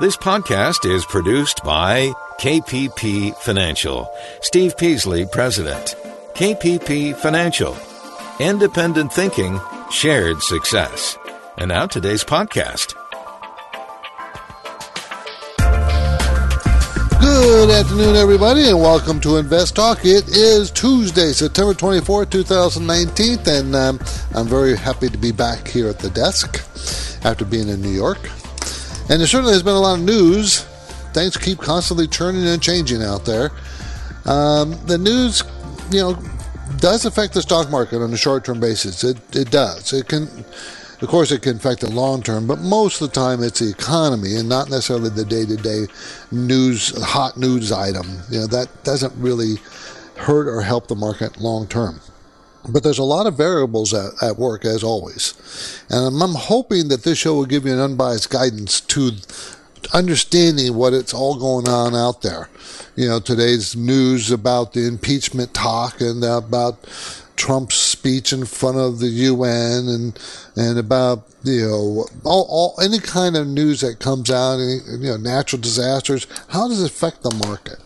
This podcast is produced by KPP Financial. Steve Peasley, President. KPP Financial. Independent thinking, shared success. And now today's podcast. Good afternoon, everybody, and welcome to Invest Talk. It is Tuesday, September 24th, 2019, and um, I'm very happy to be back here at the desk after being in New York. And there certainly has been a lot of news. Things keep constantly turning and changing out there. Um, the news, you know, does affect the stock market on a short term basis. It, it does. It can of course, it can affect the long term, but most of the time it's the economy and not necessarily the day to day news, hot news item. You know, that doesn't really hurt or help the market long term. But there's a lot of variables at, at work, as always. And I'm, I'm hoping that this show will give you an unbiased guidance to understanding what it's all going on out there. You know, today's news about the impeachment talk and about Trump's speech in front of the UN and and about you know all, all any kind of news that comes out, any, you know, natural disasters. How does it affect the market?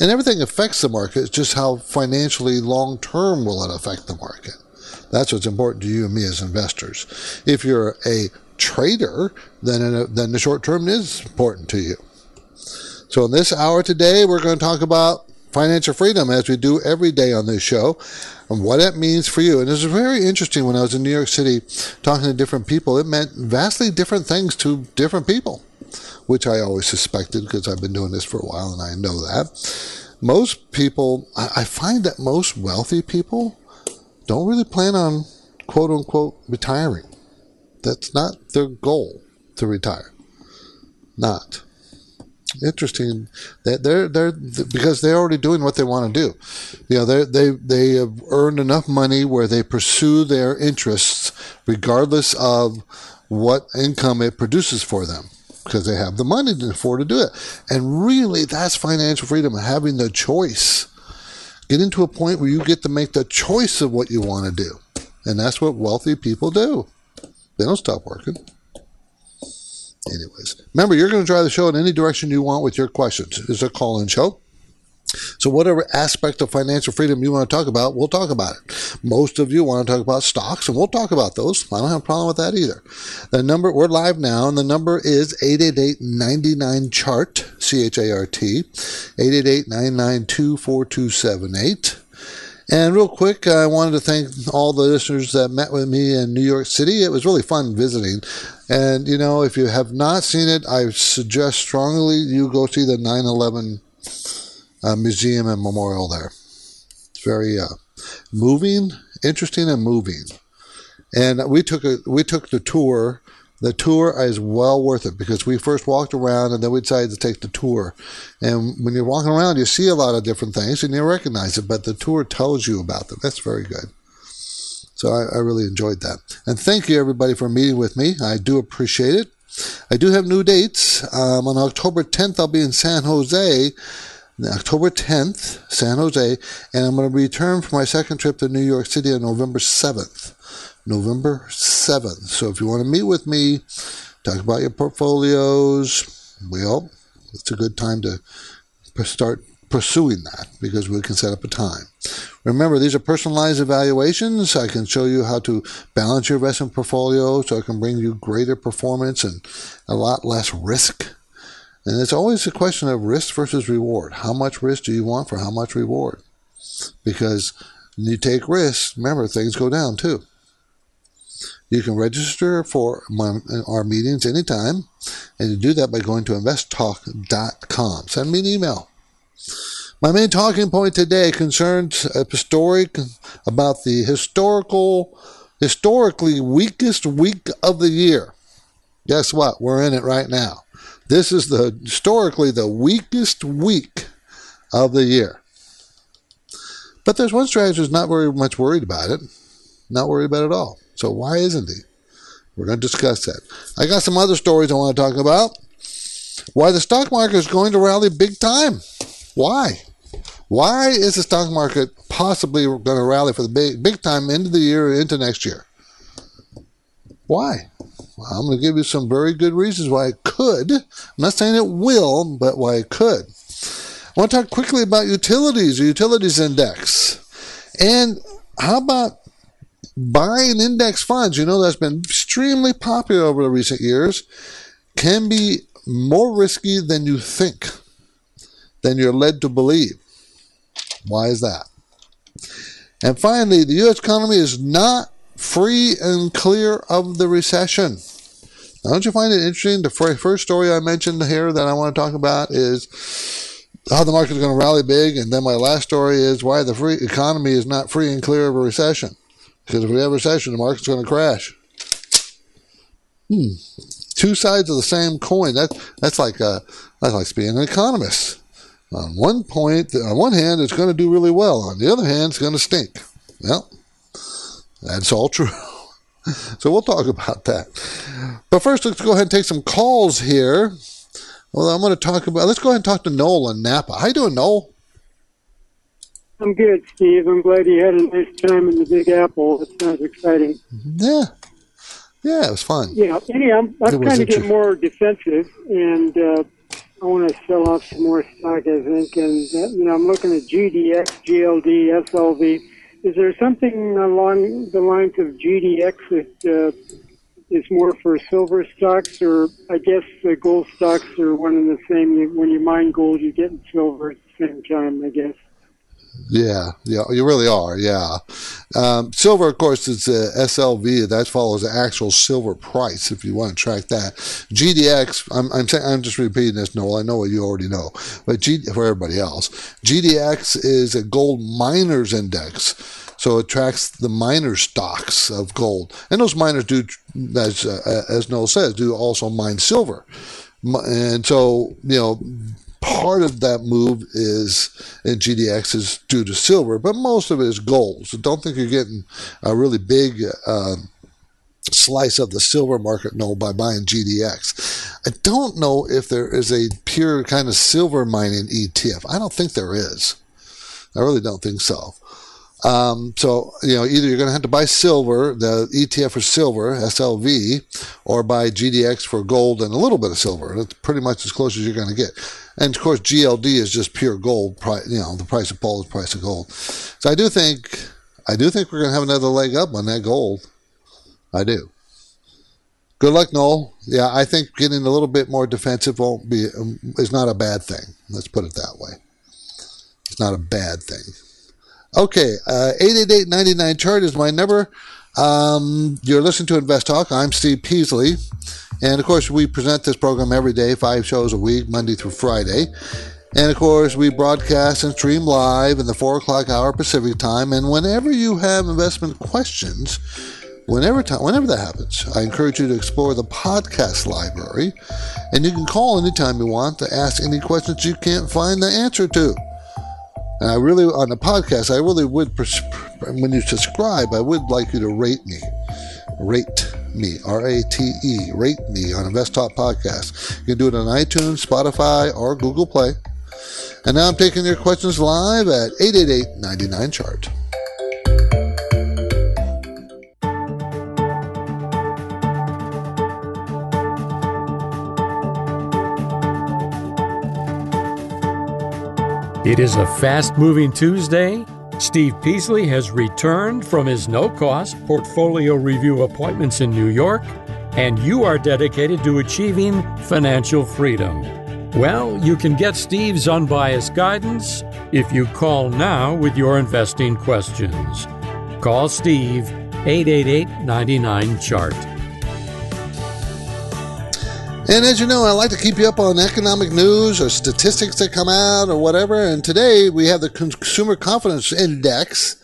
And everything affects the market. It's just how financially long term will it affect the market. That's what's important to you and me as investors. If you're a trader, then a, then the short term is important to you. So in this hour today, we're going to talk about financial freedom as we do every day on this show and what it means for you. And it was very interesting when I was in New York City talking to different people. It meant vastly different things to different people, which I always suspected because I've been doing this for a while and I know that. Most people, I find that most wealthy people don't really plan on quote unquote retiring. That's not their goal to retire. Not interesting that they're they're because they're already doing what they want to do. You know, they they they have earned enough money where they pursue their interests regardless of what income it produces for them because they have the money to afford to do it. And really, that's financial freedom, having the choice. Getting to a point where you get to make the choice of what you want to do. And that's what wealthy people do. They don't stop working. Anyways, remember, you're going to drive the show in any direction you want with your questions. It's a call in show. So, whatever aspect of financial freedom you want to talk about, we'll talk about it. Most of you want to talk about stocks, and we'll talk about those. I don't have a problem with that either. The number, we're live now, and the number is 888 99 chart, C H A R T, 888 992 4278. And real quick, I wanted to thank all the listeners that met with me in New York City. It was really fun visiting. And, you know, if you have not seen it, I suggest strongly you go see the 9 11 uh, museum and memorial there. It's very uh, moving, interesting, and moving. And we took a we took the tour the tour is well worth it because we first walked around and then we decided to take the tour. And when you're walking around, you see a lot of different things and you recognize it, but the tour tells you about them. That's very good. So I, I really enjoyed that. And thank you everybody for meeting with me. I do appreciate it. I do have new dates. Um, on October 10th, I'll be in San Jose. October 10th, San Jose, and I'm going to return for my second trip to New York City on November 7th. November 7th. So if you want to meet with me, talk about your portfolios, well, it's a good time to start pursuing that because we can set up a time. Remember, these are personalized evaluations. I can show you how to balance your investment portfolio so I can bring you greater performance and a lot less risk. And it's always a question of risk versus reward. How much risk do you want for how much reward? Because when you take risks, remember, things go down too. You can register for our meetings anytime, and you do that by going to investtalk.com. Send me an email. My main talking point today concerns a story about the historical, historically weakest week of the year. Guess what? We're in it right now. This is the historically the weakest week of the year. But there's one strategist who's not very much worried about it. Not worried about it at all. So why isn't he? We're going to discuss that. I got some other stories I want to talk about. Why the stock market is going to rally big time. Why? Why is the stock market possibly going to rally for the big, big time into the year into next year? Why? I'm going to give you some very good reasons why it could. I'm not saying it will, but why it could. I want to talk quickly about utilities, the utilities index. And how about buying index funds? You know, that's been extremely popular over the recent years. Can be more risky than you think, than you're led to believe. Why is that? And finally, the U.S. economy is not free and clear of the recession. Now, don't you find it interesting? The first story I mentioned here that I want to talk about is how the market is going to rally big, and then my last story is why the free economy is not free and clear of a recession. Because if we have a recession, the market's going to crash. Hmm. Two sides of the same coin. That that's like uh, that's like being an economist. On one point, on one hand, it's going to do really well. On the other hand, it's going to stink. Well, that's all true. so we'll talk about that. But first, let's go ahead and take some calls here. Well, I'm going to talk about. Let's go ahead and talk to Noel in Napa. How you doing, Noel? I'm good, Steve. I'm glad you had a nice time in the Big Apple. It sounds exciting. Yeah, yeah, it was fun. Yeah. Anyhow, I'm, I'm kind of getting more defensive, and uh, I want to sell off some more stock. I think, and uh, you know, I'm looking at GDX, GLD, SLV. Is there something along the lines of GDX that uh, is more for silver stocks, or I guess the gold stocks are one and the same. When you mine gold, you get silver at the same time, I guess. Yeah, yeah, you really are. Yeah, um, silver, of course, is uh, SLV. That follows the actual silver price. If you want to track that, GDX. I'm I'm, saying, I'm just repeating this, Noel. I know what you already know, but G, for everybody else, GDX is a gold miners index. So it tracks the miner stocks of gold, and those miners do, as uh, as Noel says, do also mine silver, and so you know part of that move is in GDX is due to silver, but most of it is gold. So don't think you're getting a really big uh, slice of the silver market no by buying GDX. I don't know if there is a pure kind of silver mining ETF. I don't think there is. I really don't think so. Um, so, you know, either you're going to have to buy silver, the ETF for silver, SLV, or buy GDX for gold and a little bit of silver. That's pretty much as close as you're going to get. And of course, GLD is just pure gold. You know, the price of gold is price of gold. So I do think, I do think we're going to have another leg up on that gold. I do. Good luck, Noel. Yeah, I think getting a little bit more defensive won't be um, is not a bad thing. Let's put it that way. It's not a bad thing. Okay, uh, 888-99 chart is my number. Um, you're listening to Invest Talk. I'm Steve Peasley. And of course, we present this program every day, five shows a week, Monday through Friday. And of course, we broadcast and stream live in the four o'clock hour Pacific time. And whenever you have investment questions, whenever whenever that happens, I encourage you to explore the podcast library. And you can call anytime you want to ask any questions you can't find the answer to. And I really, on the podcast, I really would, when you subscribe, I would like you to rate me. Rate me, R A T E, rate me on Invest Talk Podcast. You can do it on iTunes, Spotify, or Google Play. And now I'm taking your questions live at 888 99 Chart. It is a fast moving Tuesday. Steve Peasley has returned from his no cost portfolio review appointments in New York, and you are dedicated to achieving financial freedom. Well, you can get Steve's unbiased guidance if you call now with your investing questions. Call Steve 888 99 Chart. And as you know, I like to keep you up on economic news or statistics that come out or whatever. And today we have the Consumer Confidence Index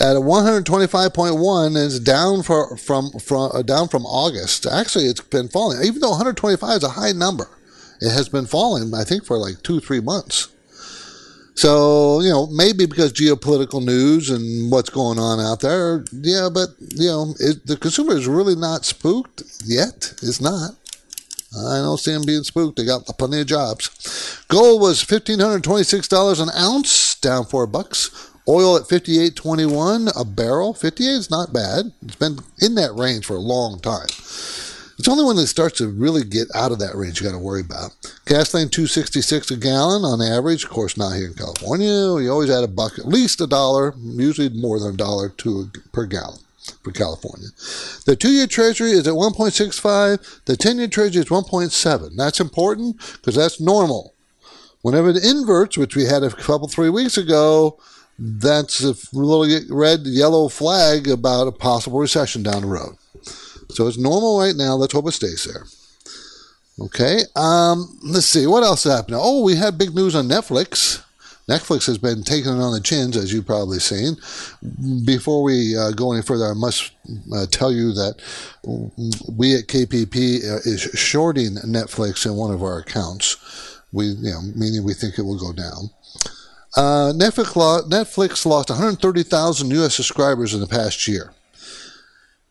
at 125.1 is down for, from from uh, down from August. Actually, it's been falling. Even though 125 is a high number, it has been falling. I think for like two three months. So you know maybe because geopolitical news and what's going on out there. Yeah, but you know it, the consumer is really not spooked yet. It's not. I don't see them being spooked. They got plenty of jobs. Gold was $1,526 an ounce, down four bucks. Oil at 58.21 a barrel. 58 is not bad. It's been in that range for a long time. It's only when it starts to really get out of that range you got to worry about. Gasoline 266 a gallon on average. Of course, not here in California. We always add a buck, at least a dollar, usually more than a dollar to per gallon for California. The two-year Treasury is at 1.65. The 10-year Treasury is 1.7. That's important because that's normal. Whenever it inverts, which we had a couple three weeks ago, that's a little red yellow flag about a possible recession down the road. So it's normal right now. Let's hope it stays there. Okay. Um, let's see what else happened. Oh, we had big news on Netflix. Netflix has been taking it on the chins, as you've probably seen. Before we uh, go any further, I must uh, tell you that we at KPP uh, is shorting Netflix in one of our accounts. We, you know, meaning we think it will go down. Uh, Netflix, Netflix lost 130,000 U.S. subscribers in the past year.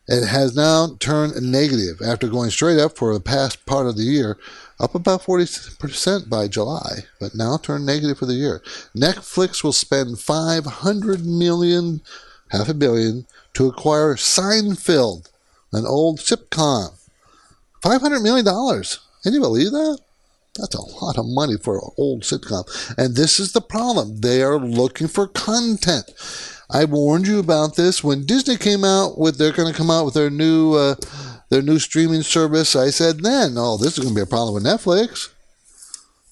It has now turned negative after going straight up for the past part of the year, up about 40% by July, but now turned negative for the year. Netflix will spend 500 million, half a billion, to acquire Seinfeld, an old sitcom. $500 million. Can you believe that? That's a lot of money for an old sitcom. And this is the problem. They are looking for content. I warned you about this when Disney came out with they're going to come out with their new uh, their new streaming service. I said then, oh, this is going to be a problem with Netflix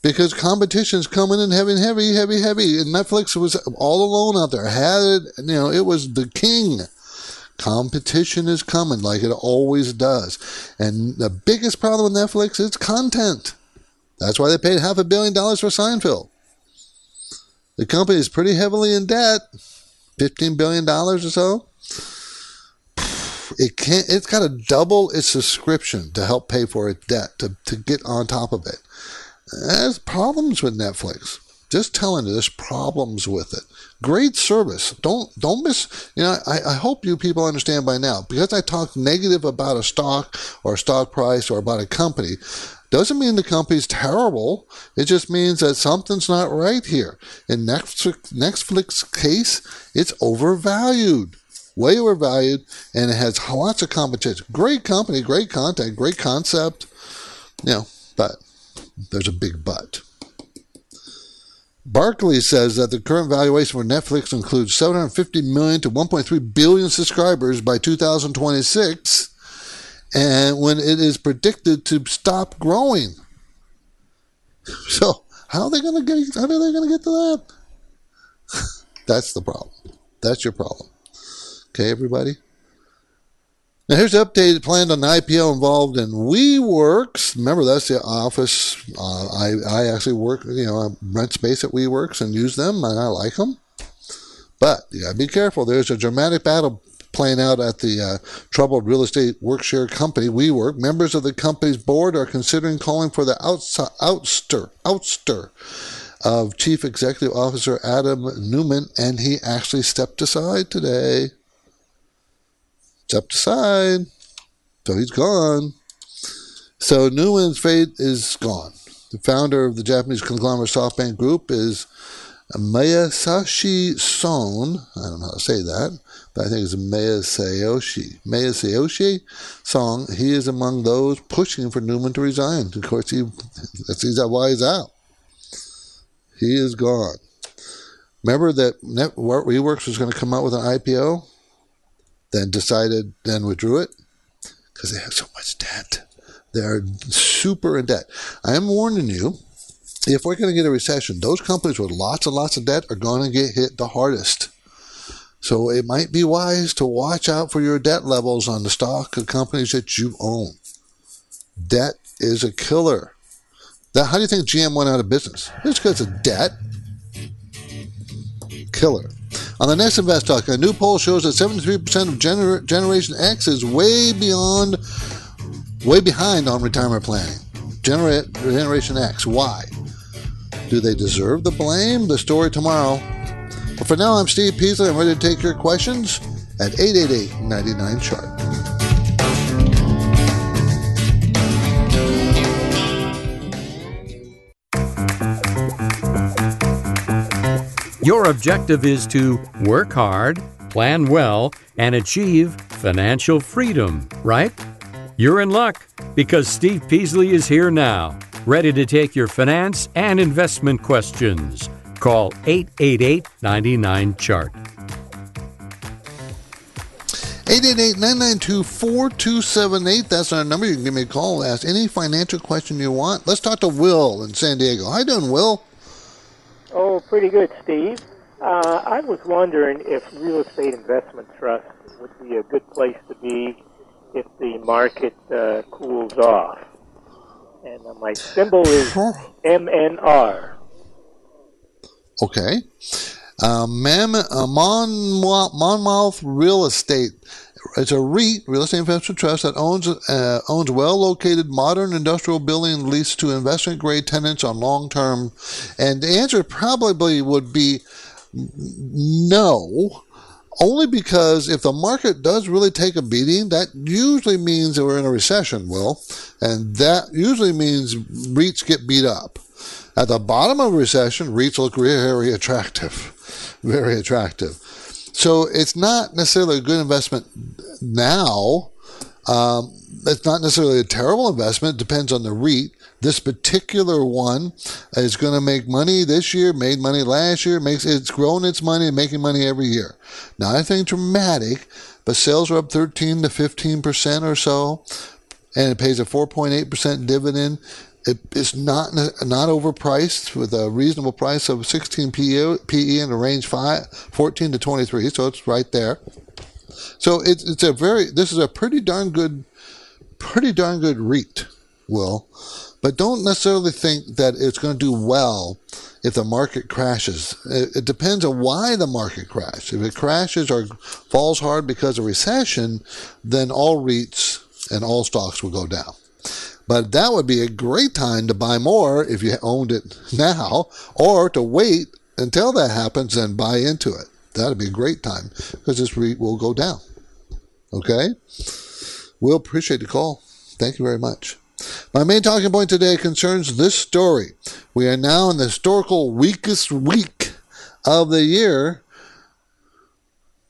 because competition's coming in heavy, heavy, heavy, heavy. And Netflix was all alone out there. Had it, you know, it was the king. Competition is coming like it always does. And the biggest problem with Netflix is content. That's why they paid half a billion dollars for Seinfeld. The company is pretty heavily in debt. $15 billion or so. It can't, it's got to double its subscription to help pay for its debt, to, to get on top of it. There's problems with Netflix. Just telling you, there's problems with it. Great service. Don't don't miss. You know, I, I hope you people understand by now. Because I talk negative about a stock or a stock price or about a company, doesn't mean the company's terrible. It just means that something's not right here. In Netflix, Netflix case, it's overvalued, way overvalued, and it has lots of competition. Great company, great content, great concept, you know, but there's a big but. Barclays says that the current valuation for Netflix includes 750 million to 1.3 billion subscribers by 2026 and when it is predicted to stop growing. So how are they going to get? How are they going to get to that? That's the problem. That's your problem. Okay, everybody. Now here's the update planned on the IPO involved in WeWorks. Remember, that's the office. Uh, I I actually work, you know, I rent space at WeWorks and use them, and I like them. But you gotta be careful. There's a dramatic battle playing out at the uh, troubled real estate workshare company WeWork. Members of the company's board are considering calling for the ouster, ouster of Chief Executive Officer Adam Neumann, and he actually stepped aside today. Stepped aside. So he's gone. So Neumann's fate is gone. The founder of the Japanese conglomerate SoftBank Group is Masayoshi Son. I don't know how to say that. But I think it's Masayoshi. Masayoshi Song. He is among those pushing for Neumann to resign. Of course, he that's why he's out. He is gone. Remember that Net, WeWorks was going to come out with an IPO, then decided, then withdrew it because they have so much debt. They're super in debt. I am warning you. If we're going to get a recession, those companies with lots and lots of debt are going to get hit the hardest. So it might be wise to watch out for your debt levels on the stock of companies that you own. Debt is a killer. That, how do you think GM went out of business? It's because of debt. Killer. On the next Invest Talk, a new poll shows that 73% of gener- Generation X is way beyond, way behind on retirement planning. Gener- Generation X. Why? Do they deserve the blame? The story tomorrow. But for now, I'm Steve Peasley. I'm ready to take your questions at 888 99 Chart. Your objective is to work hard, plan well, and achieve financial freedom, right? You're in luck because Steve Peasley is here now, ready to take your finance and investment questions. Call 888 99 Chart. 888-992-4278. That's our number. You can give me a call. Ask any financial question you want. Let's talk to Will in San Diego. How you doing, Will? Oh, pretty good, Steve. Uh, I was wondering if real estate investment trust would be a good place to be if the market uh, cools off. And uh, my symbol is MNR. Okay. Uh, uh, Monmouth Real Estate. It's a REIT, Real Estate Investment Trust, that owns uh, owns well-located modern industrial building leased to investment-grade tenants on long-term. And the answer probably would be no, only because if the market does really take a beating, that usually means that we're in a recession, Will, and that usually means REITs get beat up. At the bottom of a recession, REITs look very attractive, very attractive. So it's not necessarily a good investment now. Um, it's not necessarily a terrible investment. It depends on the REIT. This particular one is going to make money this year, made money last year, makes it's grown its money and making money every year. Not anything dramatic, but sales are up 13 to 15 percent or so, and it pays a 4.8 percent dividend. It is not not overpriced with a reasonable price of 16 PE, PE in a range five, 14 to 23, so it's right there. So it's it's a very this is a pretty darn good, pretty darn good REIT, Will, but don't necessarily think that it's going to do well if the market crashes. It, it depends on why the market crashes. If it crashes or falls hard because of recession, then all REITs and all stocks will go down. But that would be a great time to buy more if you owned it now, or to wait until that happens and buy into it. That'd be a great time because this REIT will go down. Okay? We'll appreciate the call. Thank you very much. My main talking point today concerns this story. We are now in the historical weakest week of the year,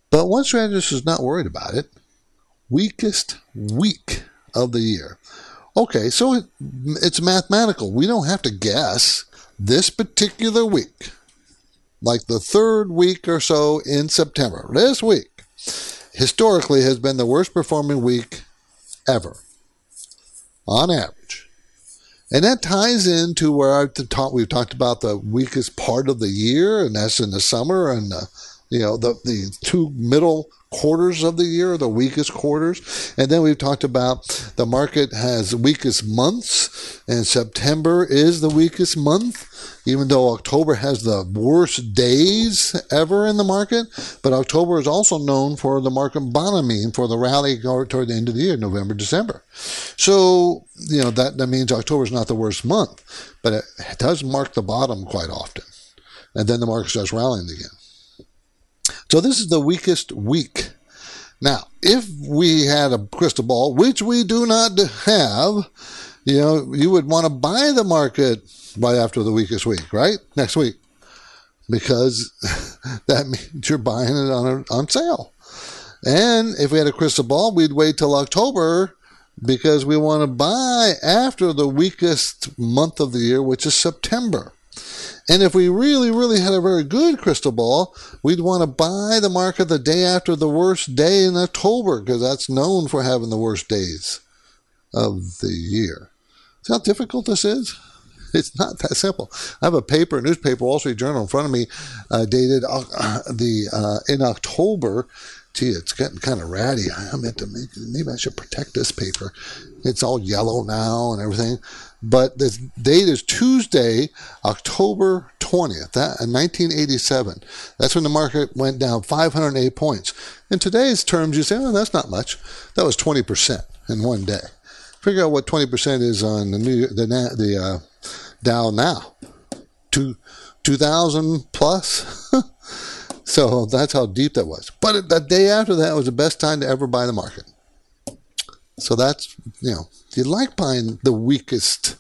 but one strategist is not worried about it. Weakest week of the year. Okay, so it, it's mathematical. We don't have to guess this particular week, like the third week or so in September. This week, historically, has been the worst performing week ever, on average. And that ties into where I've talked, we've talked about the weakest part of the year, and that's in the summer and the, you know the the two middle quarters of the year, the weakest quarters. And then we've talked about the market has weakest months, and September is the weakest month, even though October has the worst days ever in the market. But October is also known for the market bottoming for the rally toward the end of the year, November, December. So, you know, that, that means October is not the worst month, but it does mark the bottom quite often. And then the market starts rallying again. So this is the weakest week. Now, if we had a crystal ball, which we do not have, you know, you would want to buy the market right after the weakest week, right? Next week. Because that means you're buying it on, a, on sale. And if we had a crystal ball, we'd wait till October because we want to buy after the weakest month of the year, which is September. And if we really, really had a very good crystal ball, we'd want to buy the market the day after the worst day in October because that's known for having the worst days of the year. See how difficult this is? It's not that simple. I have a paper, a newspaper, Wall Street Journal in front of me, uh, dated uh, the uh, in October. Gee, it's getting kind of ratty. I meant to make maybe I should protect this paper. It's all yellow now and everything but the date is Tuesday, October 20th, that, 1987. That's when the market went down 508 points. In today's terms, you say, oh, that's not much. That was 20% in one day. Figure out what 20% is on the new, the, the uh, Dow now. Two, 2,000 plus. so that's how deep that was. But the day after that was the best time to ever buy the market. So that's, you know, you like buying the weakest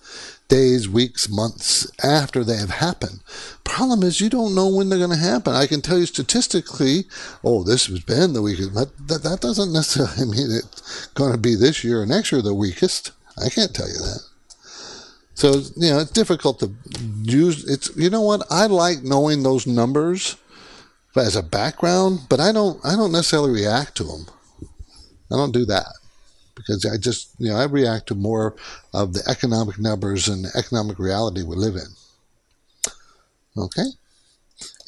days, weeks, months after they have happened. Problem is, you don't know when they're going to happen. I can tell you statistically, oh, this has been the weakest, but that, that doesn't necessarily mean it's going to be this year or next year the weakest. I can't tell you that. So, you know, it's difficult to use. It's, you know what? I like knowing those numbers as a background, but I don't, I don't necessarily react to them. I don't do that because I just, you know, I react to more of the economic numbers and the economic reality we live in. Okay?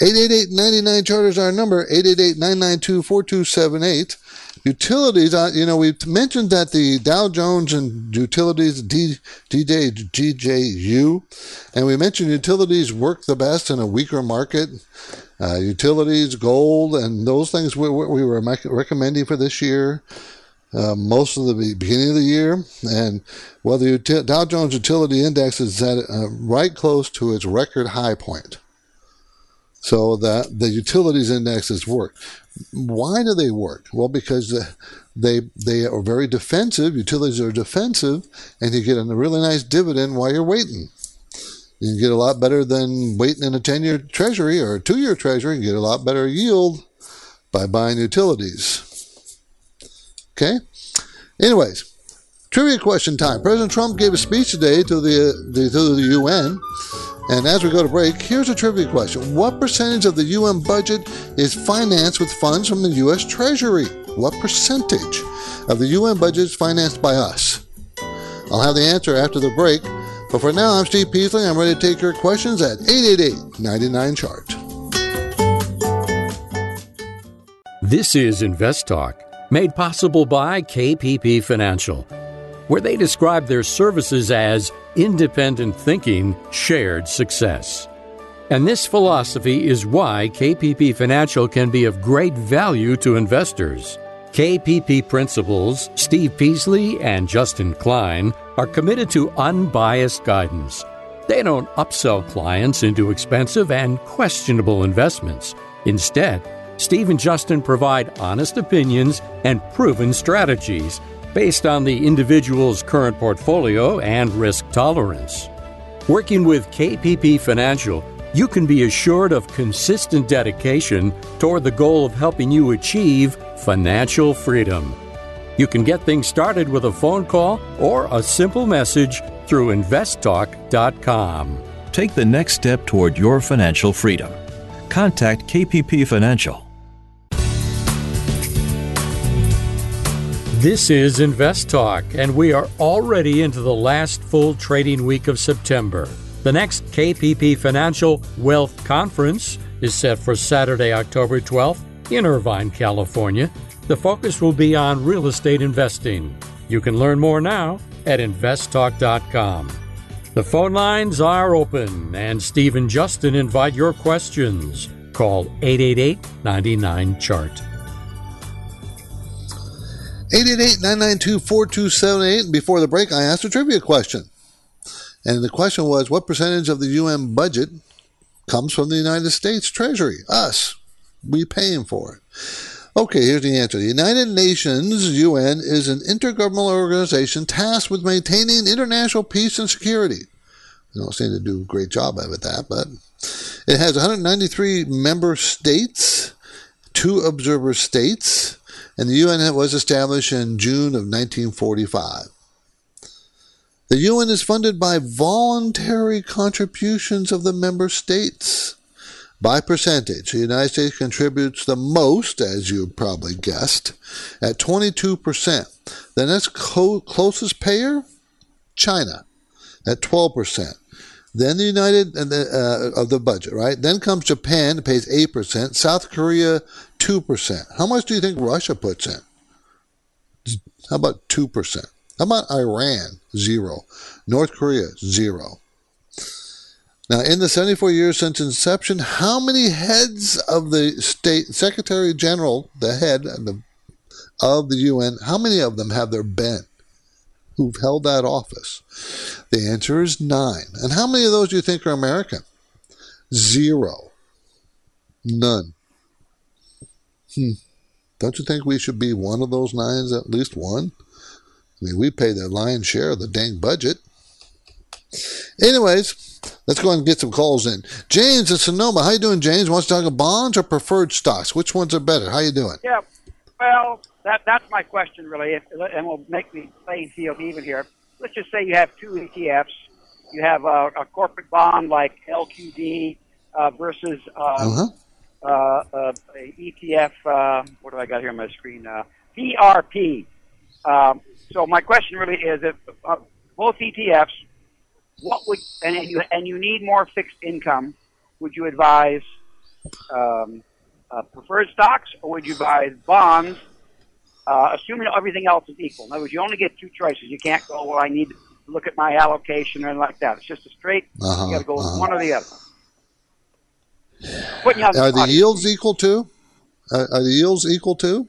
888-99 charters our number 888-992-4278 utilities uh, you know we mentioned that the dow jones and utilities D, dj and we mentioned utilities work the best in a weaker market uh, utilities gold and those things we, we were recommending for this year uh, most of the beginning of the year, and well, the Dow Jones Utility Index is at uh, right close to its record high point. So that the utilities indexes work. Why do they work? Well, because they they are very defensive. Utilities are defensive, and you get a really nice dividend while you're waiting. You can get a lot better than waiting in a 10-year treasury or a two-year treasury. You get a lot better yield by buying utilities. Okay? Anyways, trivia question time. President Trump gave a speech today to the, the, to the UN. And as we go to break, here's a trivia question. What percentage of the UN budget is financed with funds from the US Treasury? What percentage of the UN budget is financed by us? I'll have the answer after the break. But for now, I'm Steve Peasley. I'm ready to take your questions at 888 99 Chart. This is Invest Talk made possible by KPP Financial, where they describe their services as independent thinking, shared success. And this philosophy is why KPP Financial can be of great value to investors. KPP principals Steve Peasley and Justin Klein are committed to unbiased guidance. They don't upsell clients into expensive and questionable investments. Instead, Steve and Justin provide honest opinions and proven strategies based on the individual's current portfolio and risk tolerance. Working with KPP Financial, you can be assured of consistent dedication toward the goal of helping you achieve financial freedom. You can get things started with a phone call or a simple message through investtalk.com. Take the next step toward your financial freedom. Contact KPP Financial This is Invest Talk, and we are already into the last full trading week of September. The next KPP Financial Wealth Conference is set for Saturday, October 12th in Irvine, California. The focus will be on real estate investing. You can learn more now at investtalk.com. The phone lines are open, and Steve and Justin invite your questions. Call 888 99 Chart. 888-992-4278. Before the break, I asked a trivia question. And the question was, what percentage of the UN budget comes from the United States Treasury? Us. We paying for it. Okay, here's the answer. The United Nations, UN, is an intergovernmental organization tasked with maintaining international peace and security. They don't seem to do a great job of it, that, but it has 193 member states, two observer states, and the UN was established in June of 1945. The UN is funded by voluntary contributions of the member states. By percentage, the United States contributes the most, as you probably guessed, at 22%. The next co- closest payer, China, at 12%. Then the United uh, of the budget, right? Then comes Japan, pays eight percent. South Korea, two percent. How much do you think Russia puts in? How about two percent? How about Iran? Zero. North Korea, zero. Now, in the 74 years since inception, how many heads of the state secretary general, the head of the, of the UN, how many of them have there been? who've held that office? The answer is nine. And how many of those do you think are American? Zero. None. Hmm. Don't you think we should be one of those nines, at least one? I mean, we pay the lion's share of the dang budget. Anyways, let's go ahead and get some calls in. James in Sonoma, how you doing, James? Wants to talk about bonds or preferred stocks? Which ones are better? How you doing? Yeah, well, that that's my question really, and will make the playing field even here. Let's just say you have two ETFs. You have a, a corporate bond like LQD uh, versus um, uh-huh. Uh, uh, ETF. Uh, what do I got here on my screen? Uh, VRP. Um, so my question really is: if uh, both ETFs what would and, and you and you need more fixed income? Would you advise um, uh, preferred stocks or would you advise bonds? Uh, assuming everything else is equal. In other words, you only get two choices. You can't go, well, I need to look at my allocation or anything like that. It's just a straight. Uh-huh, you got to go uh-huh. with one or the other. You are the yields equal to? Are, are the yields equal to?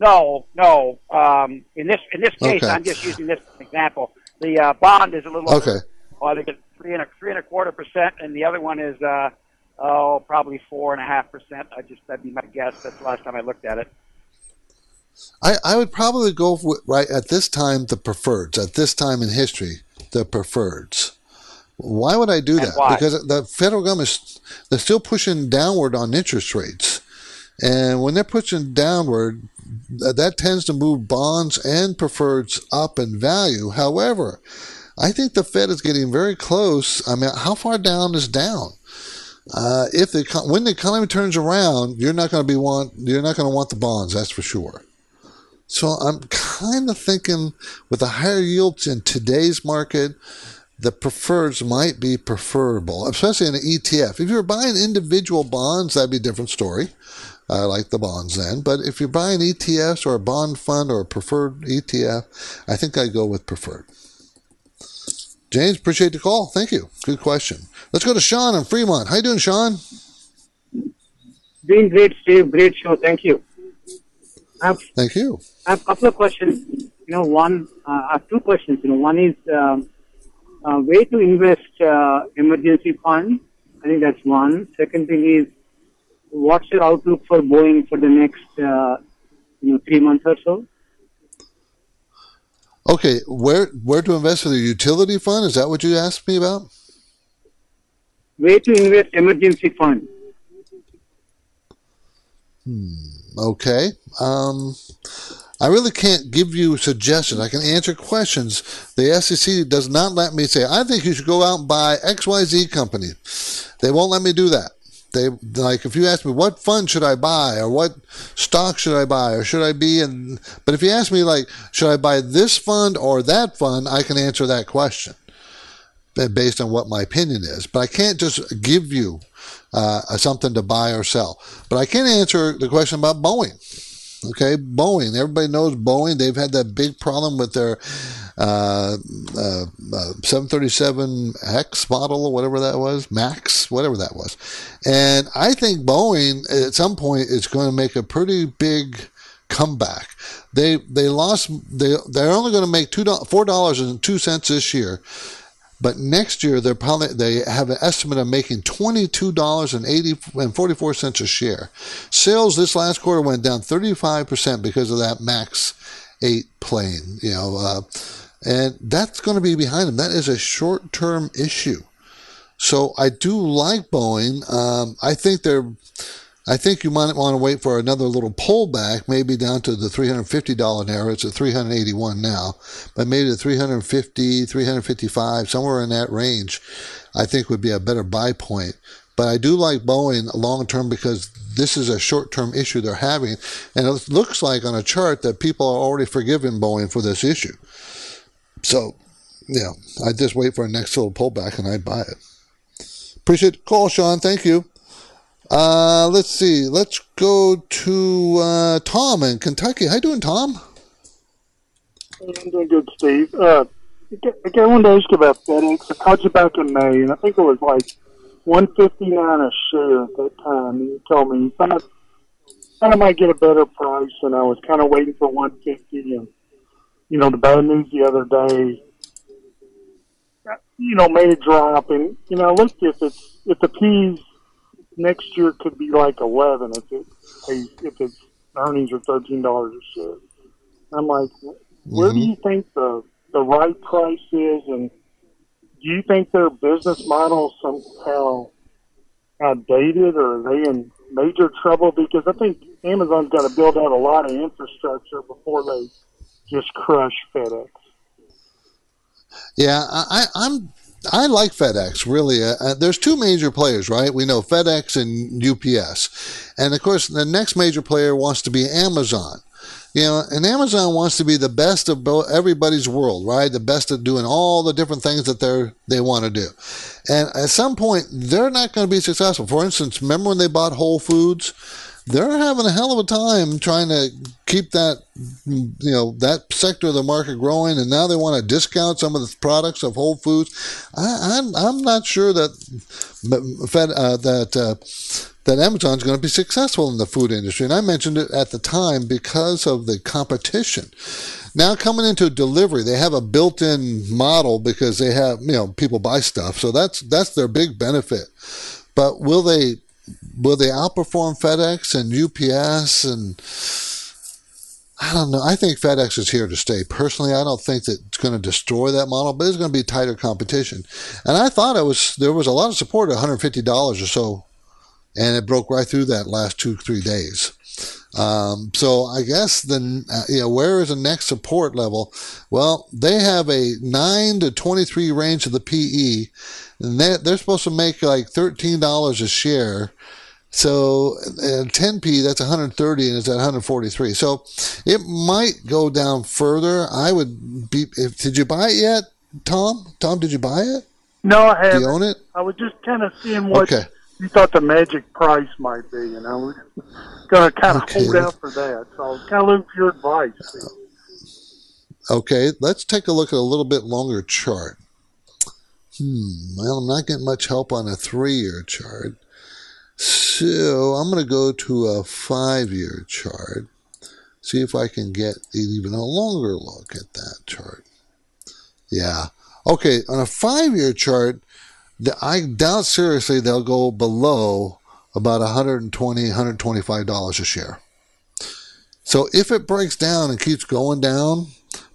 No, no. Um, in this in this case, okay. I'm just using this example. The uh, bond is a little okay. Well, I think it's three and a three and a quarter percent, and the other one is uh, oh probably four and a half percent. I just that'd be my guess. That's the last time I looked at it. I, I would probably go with, right at this time the preferreds. At this time in history, the preferreds. Why would I do and that? Why? Because the federal government is they're still pushing downward on interest rates, and when they're pushing downward, that tends to move bonds and preferreds up in value. However, I think the Fed is getting very close. I mean, how far down is down? Uh, if the when the economy turns around, you're not going to be want you're not going to want the bonds. That's for sure. So I'm kind of thinking with the higher yields in today's market, the preferreds might be preferable, especially in an ETF. If you're buying individual bonds, that'd be a different story. I like the bonds then. But if you're buying ETFs or a bond fund or a preferred ETF, I think I'd go with preferred. James, appreciate the call. Thank you. Good question. Let's go to Sean in Fremont. How you doing, Sean? Doing great, Steve. Great show. Thank you. Have, Thank you. I have a couple of questions. You know, one, uh, I have two questions. You know, one is um, uh, way to invest uh, emergency fund. I think that's one. Second thing is, what's your outlook for Boeing for the next, uh, you know, three months or so? Okay, where where to invest for the utility fund? Is that what you asked me about? Way to invest emergency fund. Hmm. Okay. Um, I really can't give you suggestions. I can answer questions. The SEC does not let me say, I think you should go out and buy XYZ company. They won't let me do that. They like if you ask me what fund should I buy or what stock should I buy or should I be in but if you ask me like should I buy this fund or that fund, I can answer that question based on what my opinion is. But I can't just give you uh, something to buy or sell. But I can answer the question about Boeing. Okay, Boeing. Everybody knows Boeing. They've had that big problem with their uh, uh, uh, 737X model or whatever that was, Max, whatever that was. And I think Boeing at some point is going to make a pretty big comeback. They they lost. They they're only going to make two four dollars and two cents this year. But next year, they're probably they have an estimate of making twenty two dollars and eighty and forty four cents a share. Sales this last quarter went down thirty five percent because of that Max eight plane. You know, uh, and that's going to be behind them. That is a short term issue. So I do like Boeing. Um, I think they're I think you might want to wait for another little pullback, maybe down to the $350 area. It's at 381 now, but maybe the 350, 355, somewhere in that range, I think would be a better buy point. But I do like Boeing long term because this is a short term issue they're having. And it looks like on a chart that people are already forgiving Boeing for this issue. So, yeah, I just wait for a next little pullback and I'd buy it. Appreciate the call, Sean. Thank you. Uh, let's see. Let's go to uh, Tom in Kentucky. How you doing, Tom? I'm doing good, Steve. Uh, I wanted to ask you about FedEx. I called you back in May, and I think it was like one fifty nine a share at that time. And you told me you thought, I might get a better price, and I was kind of waiting for one fifty. And you know, the bad news the other day, you know, made a drop. And you know, look if it's if the P's next year could be like eleven if it pays if its earnings are thirteen dollars a share. I'm like, where mm-hmm. do you think the the right price is, and do you think their business model somehow outdated, or are they in major trouble? Because I think Amazon's got to build out a lot of infrastructure before they just crush FedEx. Yeah, I, I'm I like FedEx really. Uh, uh, there's two major players, right? We know FedEx and UPS, and of course the next major player wants to be Amazon. You know, and Amazon wants to be the best of everybody's world, right? The best at doing all the different things that they're they want to do. And at some point, they're not going to be successful. For instance, remember when they bought Whole Foods? They're having a hell of a time trying to keep that you know that sector of the market growing and now they want to discount some of the products of whole foods. I, am I'm, I'm not sure that Fed, uh, that uh, that Amazon's going to be successful in the food industry and I mentioned it at the time because of the competition. Now coming into delivery they have a built-in model because they have you know people buy stuff so that's that's their big benefit. But will they will they outperform FedEx and UPS and I don't know. I think FedEx is here to stay. Personally, I don't think that it's going to destroy that model, but it's going to be tighter competition. And I thought it was there was a lot of support at $150 or so, and it broke right through that last two three days. Um, so I guess the uh, where is the next support level? Well, they have a nine to twenty three range of the PE, and they, they're supposed to make like thirteen dollars a share. So 10p that's 130 and it's at 143. So it might go down further. I would be. If, did you buy it yet, Tom? Tom, did you buy it? No, I haven't. Do you own it? I was just kind of seeing what okay. you thought the magic price might be. You know, going to kind of okay. hold out for that. So kind of look for your advice. Okay, let's take a look at a little bit longer chart. Hmm, well, I'm not getting much help on a three-year chart. So I'm going to go to a five-year chart. See if I can get even a longer look at that chart. Yeah. Okay, on a five-year chart, I doubt seriously they'll go below about $120, $125 a share. So if it breaks down and keeps going down,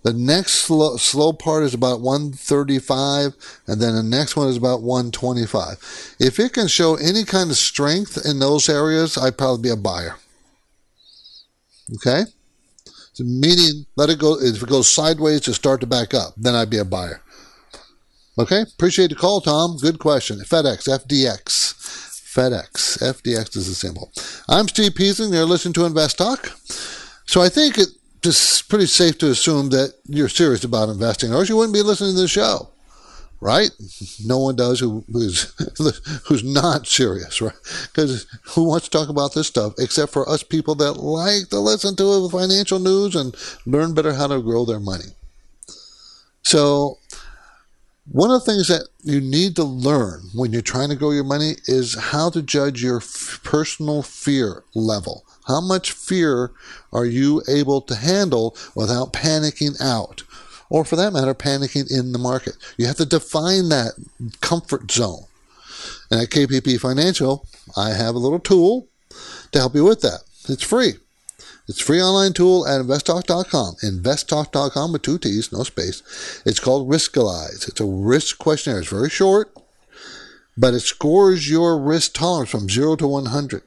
the next slow, slow part is about 135, and then the next one is about 125. If it can show any kind of strength in those areas, I'd probably be a buyer. Okay? So meaning, let it go. If it goes sideways to start to back up, then I'd be a buyer. Okay? Appreciate the call, Tom. Good question. FedEx, FDX. FedEx. FDX is the symbol. I'm Steve Peasley. You're listening to Invest Talk. So I think it just pretty safe to assume that you're serious about investing, or else you wouldn't be listening to the show, right? No one does who, who's who's not serious, right? Because who wants to talk about this stuff except for us people that like to listen to financial news and learn better how to grow their money. So one of the things that you need to learn when you're trying to grow your money is how to judge your f- personal fear level. How much fear are you able to handle without panicking out? Or for that matter, panicking in the market. You have to define that comfort zone. And at KPP Financial, I have a little tool to help you with that. It's free. It's a free online tool at investtalk.com. Investtalk.com with two T's, no space. It's called Riskalyze. It's a risk questionnaire. It's very short, but it scores your risk tolerance from 0 to 100.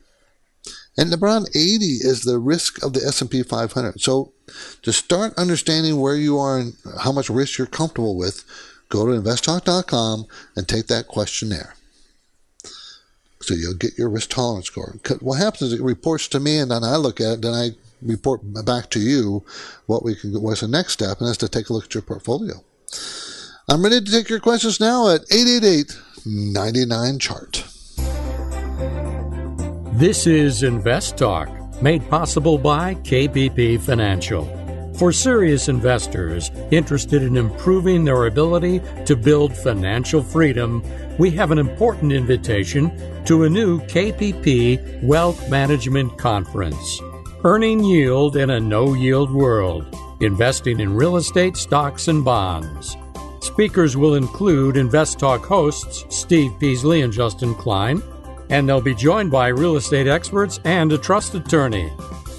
And the around 80 is the risk of the S&P 500. So to start understanding where you are and how much risk you're comfortable with, go to investtalk.com and take that questionnaire. So you'll get your risk tolerance score. What happens is it reports to me and then I look at it, then I report back to you what we can what's the next step, and that's to take a look at your portfolio. I'm ready to take your questions now at 888 99 chart. This is Invest Talk, made possible by KPP Financial. For serious investors interested in improving their ability to build financial freedom, we have an important invitation to a new KPP Wealth Management Conference. Earning yield in a no yield world. Investing in real estate, stocks, and bonds. Speakers will include Invest Talk hosts Steve Peasley and Justin Klein, and they'll be joined by real estate experts and a trust attorney.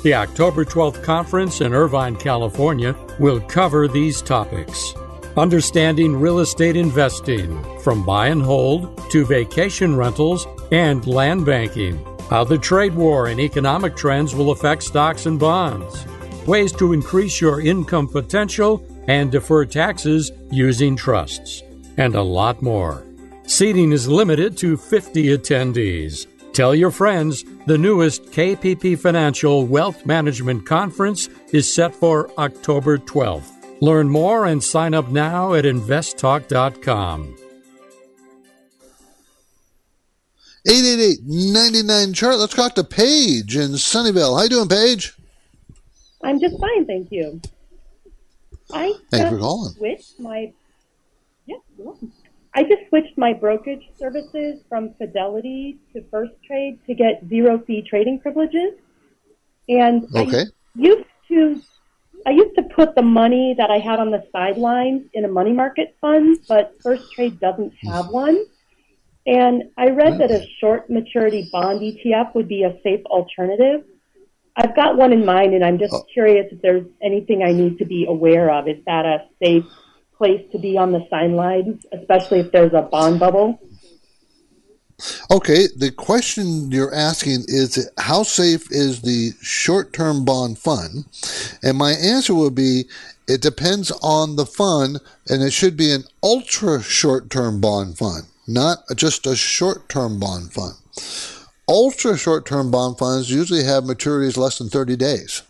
The October 12th conference in Irvine, California will cover these topics. Understanding real estate investing from buy and hold to vacation rentals and land banking. How the trade war and economic trends will affect stocks and bonds. Ways to increase your income potential and defer taxes using trusts. And a lot more. Seating is limited to 50 attendees. Tell your friends the newest KPP Financial Wealth Management Conference is set for October 12th. Learn more and sign up now at investtalk.com. 888-99 chart. Let's talk to Paige in Sunnyvale. How you doing, Paige? I'm just fine, thank you. I Thanks for calling. Switched my yeah, I just switched my brokerage services from Fidelity to First Trade to get zero fee trading privileges. And okay. I used to I used to put the money that I had on the sidelines in a money market fund, but Firstrade doesn't have one. And I read that a short maturity bond ETF would be a safe alternative. I've got one in mind, and I'm just oh. curious if there's anything I need to be aware of. Is that a safe place to be on the sidelines, especially if there's a bond bubble? Okay, the question you're asking is how safe is the short term bond fund? And my answer would be it depends on the fund, and it should be an ultra short term bond fund, not just a short term bond fund. Ultra short term bond funds usually have maturities less than 30 days.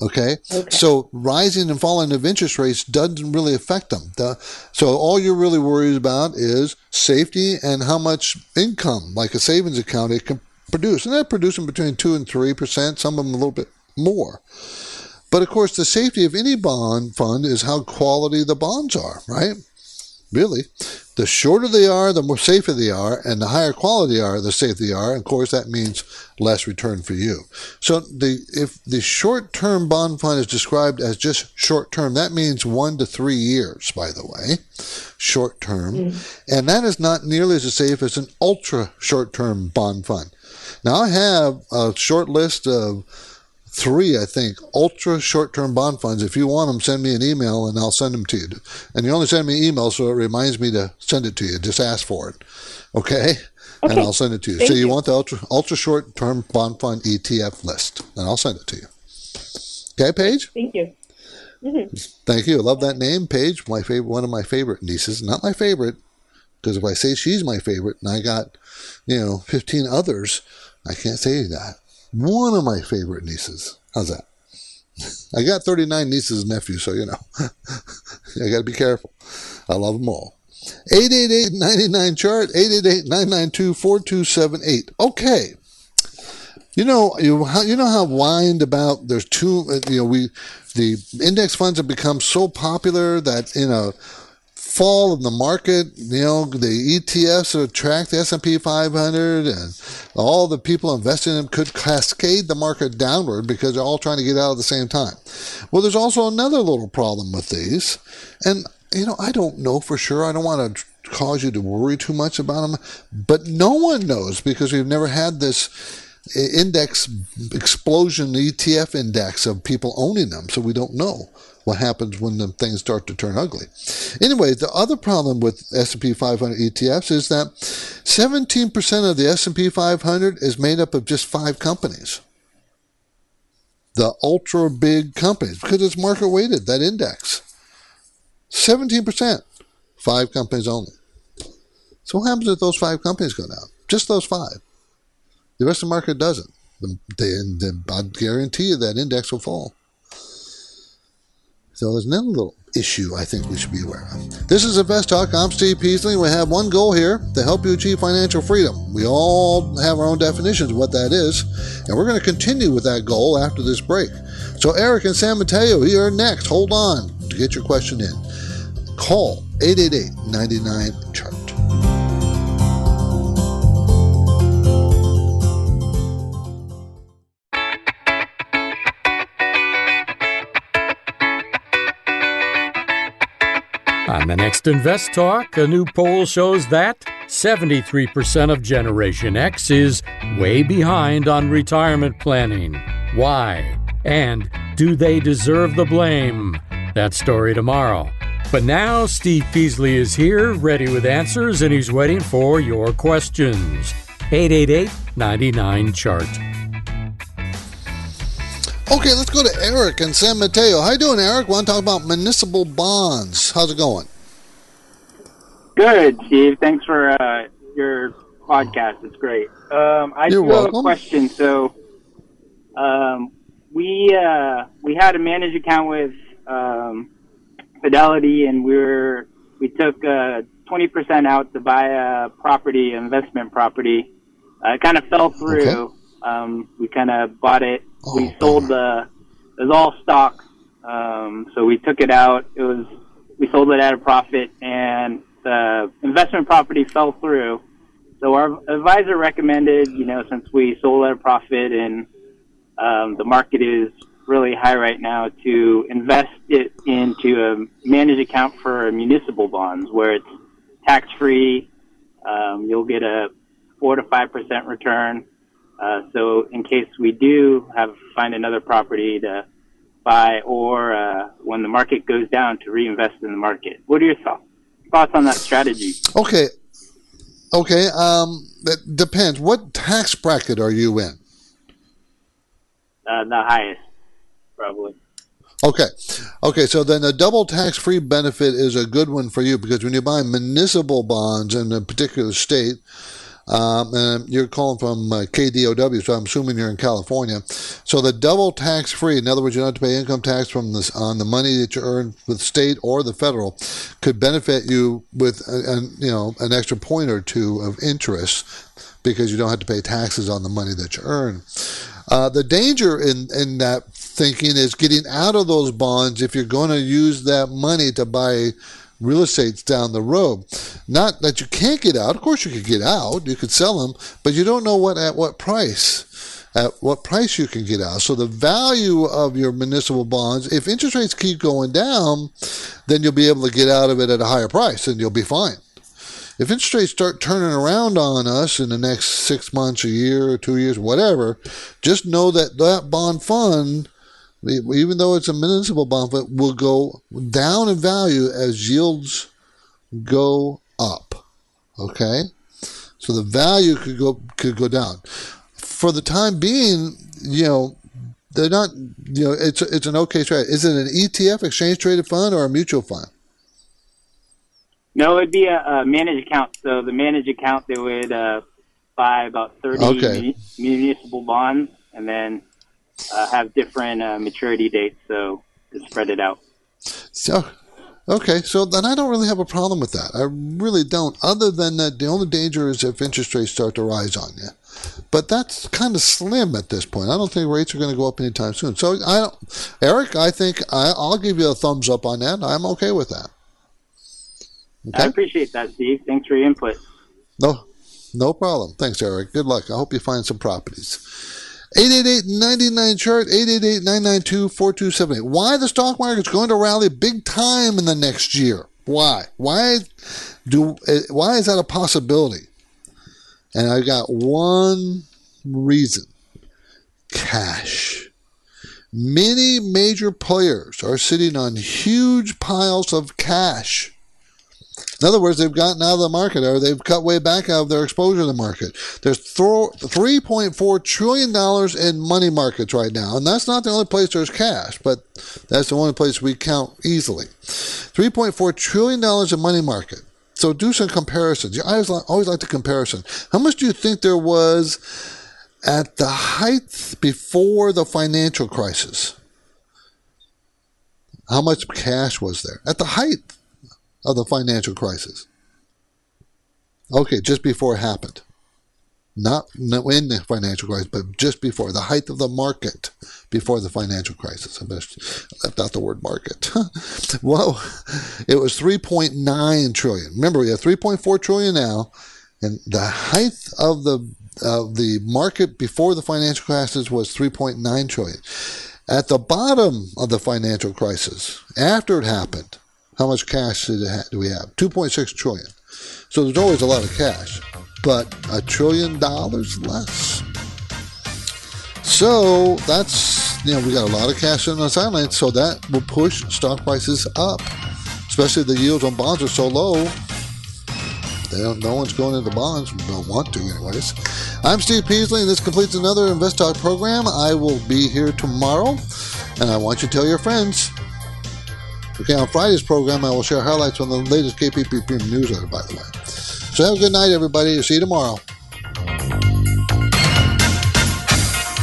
Okay? okay? So rising and falling of interest rates doesn't really affect them. The, so all you're really worried about is safety and how much income, like a savings account, it can produce. And they're producing between 2 and 3%, some of them a little bit more. But of course, the safety of any bond fund is how quality the bonds are, right? Really. The shorter they are, the more safer they are, and the higher quality they are, the safer they are. And of course, that means less return for you. So the if the short term bond fund is described as just short term, that means one to three years, by the way, short term, mm. and that is not nearly as safe as an ultra short term bond fund. Now I have a short list of three, I think, ultra short term bond funds. If you want them, send me an email and I'll send them to you. And you only send me email so it reminds me to send it to you. Just ask for it. Okay? okay. And I'll send it to you. Thank so you, you want the ultra ultra short term bond fund ETF list, and I'll send it to you. Okay, Paige? Thank you. Mm-hmm. Thank you. I love that name, Paige. My favorite, one of my favorite nieces. Not my favorite, because if I say she's my favorite, and I got, you know, fifteen others, I can't say that one of my favorite nieces. How's that? I got 39 nieces and nephews, so you know. I got to be careful. I love them all. 888-99 chart 888-992-4278. Okay. You know, you you know how whined about there's two uh, you know we the index funds have become so popular that you know fall in the market, you know, the ETFs that track the S&P 500 and all the people investing in them could cascade the market downward because they're all trying to get out at the same time. Well, there's also another little problem with these. And, you know, I don't know for sure. I don't want to cause you to worry too much about them, but no one knows because we've never had this uh, index explosion the ETF index of people owning them, so we don't know what happens when the things start to turn ugly. Anyway, the other problem with S&P 500 ETFs is that 17% of the S&P 500 is made up of just five companies. The ultra big companies, because it's market weighted, that index. 17%, five companies only. So what happens if those five companies go down? Just those five. The rest of the market doesn't. Then I guarantee you that index will fall. So there's another little issue I think we should be aware of. This is Invest Talk. I'm Steve Peasley. We have one goal here to help you achieve financial freedom. We all have our own definitions of what that is, and we're going to continue with that goal after this break. So Eric and San Mateo, here next. Hold on to get your question in. Call 888 99 chart. On the next Invest Talk, a new poll shows that 73% of Generation X is way behind on retirement planning. Why? And do they deserve the blame? That story tomorrow. But now Steve Peasley is here, ready with answers, and he's waiting for your questions. 888 99 Chart. Okay, let's go to Eric in San Mateo. How you doing, Eric? Want to talk about municipal bonds? How's it going? Good, Steve. Thanks for uh, your podcast. It's great. Um, I You're welcome. have a question. So, um, we uh, we had a managed account with um, Fidelity, and we were we took uh, twenty percent out to buy a property, investment property. Uh, it kind of fell through. Um, we kind of bought it. we sold the. It was all stock, um, so we took it out. It was we sold it at a profit, and the investment property fell through. So our advisor recommended, you know, since we sold at a profit and um, the market is really high right now, to invest it into a managed account for municipal bonds where it's tax free. Um, you'll get a four to five percent return. Uh, so in case we do have find another property to buy, or uh, when the market goes down, to reinvest in the market. What are your thoughts thoughts on that strategy? Okay. Okay. Um, that depends. What tax bracket are you in? Uh, the highest, probably. Okay. Okay. So then the double tax free benefit is a good one for you because when you buy municipal bonds in a particular state, um, you're calling from uh, KDOW, so I'm assuming you're in California. So the double tax free, in other words, you don't have to pay income tax from this on the money that you earn with state or the federal, could benefit you with a, a, you know an extra point or two of interest because you don't have to pay taxes on the money that you earn. Uh, the danger in, in that thinking is getting out of those bonds if you're going to use that money to buy real estates down the road. Not that you can't get out. Of course, you could get out. You could sell them, but you don't know what at what price. At what price you can get out. So the value of your municipal bonds, if interest rates keep going down, then you'll be able to get out of it at a higher price, and you'll be fine. If interest rates start turning around on us in the next six months, a year, or two years, whatever, just know that that bond fund even though it's a municipal bond, but will go down in value as yields go up. Okay, so the value could go could go down. For the time being, you know, they're not. You know, it's it's an okay trade. Is it an ETF, exchange traded fund, or a mutual fund? No, it'd be a, a managed account. So the managed account, they would uh, buy about thirty Okay. municipal bonds, and then uh, have different uh, maturity dates, so to spread it out. So, okay, so then I don't really have a problem with that. I really don't. Other than that, the only danger is if interest rates start to rise on you. But that's kind of slim at this point. I don't think rates are going to go up anytime soon. So, I don't, Eric, I think I, I'll give you a thumbs up on that. I'm okay with that. I appreciate that, Steve. Thanks for your input. No, no problem. Thanks, Eric. Good luck. I hope you find some properties. 888-99 chart 888-992-4278 why the stock market's going to rally big time in the next year? Why? Why do eh, why is that a possibility? And i got one reason. Cash. Many major players are sitting on huge piles of cash in other words, they've gotten out of the market or they've cut way back out of their exposure to the market. There's $3.4 trillion in money markets right now. And that's not the only place there's cash, but that's the only place we count easily. $3.4 trillion in money market. So do some comparisons. I always, li- always like the comparison. How much do you think there was at the height before the financial crisis? How much cash was there at the height of the financial crisis? Okay, just before it happened. Not, in the financial crisis, but just before the height of the market before the financial crisis. I left out the word market. well, it was 3.9 trillion. Remember, we have 3.4 trillion now, and the height of the of the market before the financial crisis was 3.9 trillion. At the bottom of the financial crisis, after it happened, how much cash do we have? 2.6 trillion. So there's always a lot of cash, but a trillion dollars less. So that's you know we got a lot of cash on the sidelines, so that will push stock prices up. especially the yields on bonds are so low. They don't, no one's going into bonds. Don't want to, anyways. I'm Steve Peasley, and this completes another Invest Talk program. I will be here tomorrow, and I want you to tell your friends. Okay, on Friday's program, I will share highlights on the latest KPP Premium newsletter, by the way. So have a good night, everybody. See you tomorrow.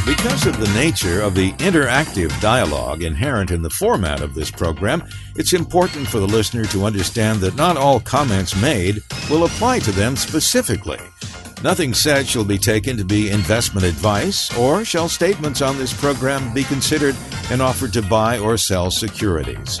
Because of the nature of the interactive dialogue inherent in the format of this program, it's important for the listener to understand that not all comments made will apply to them specifically. Nothing said shall be taken to be investment advice, or shall statements on this program be considered an offer to buy or sell securities.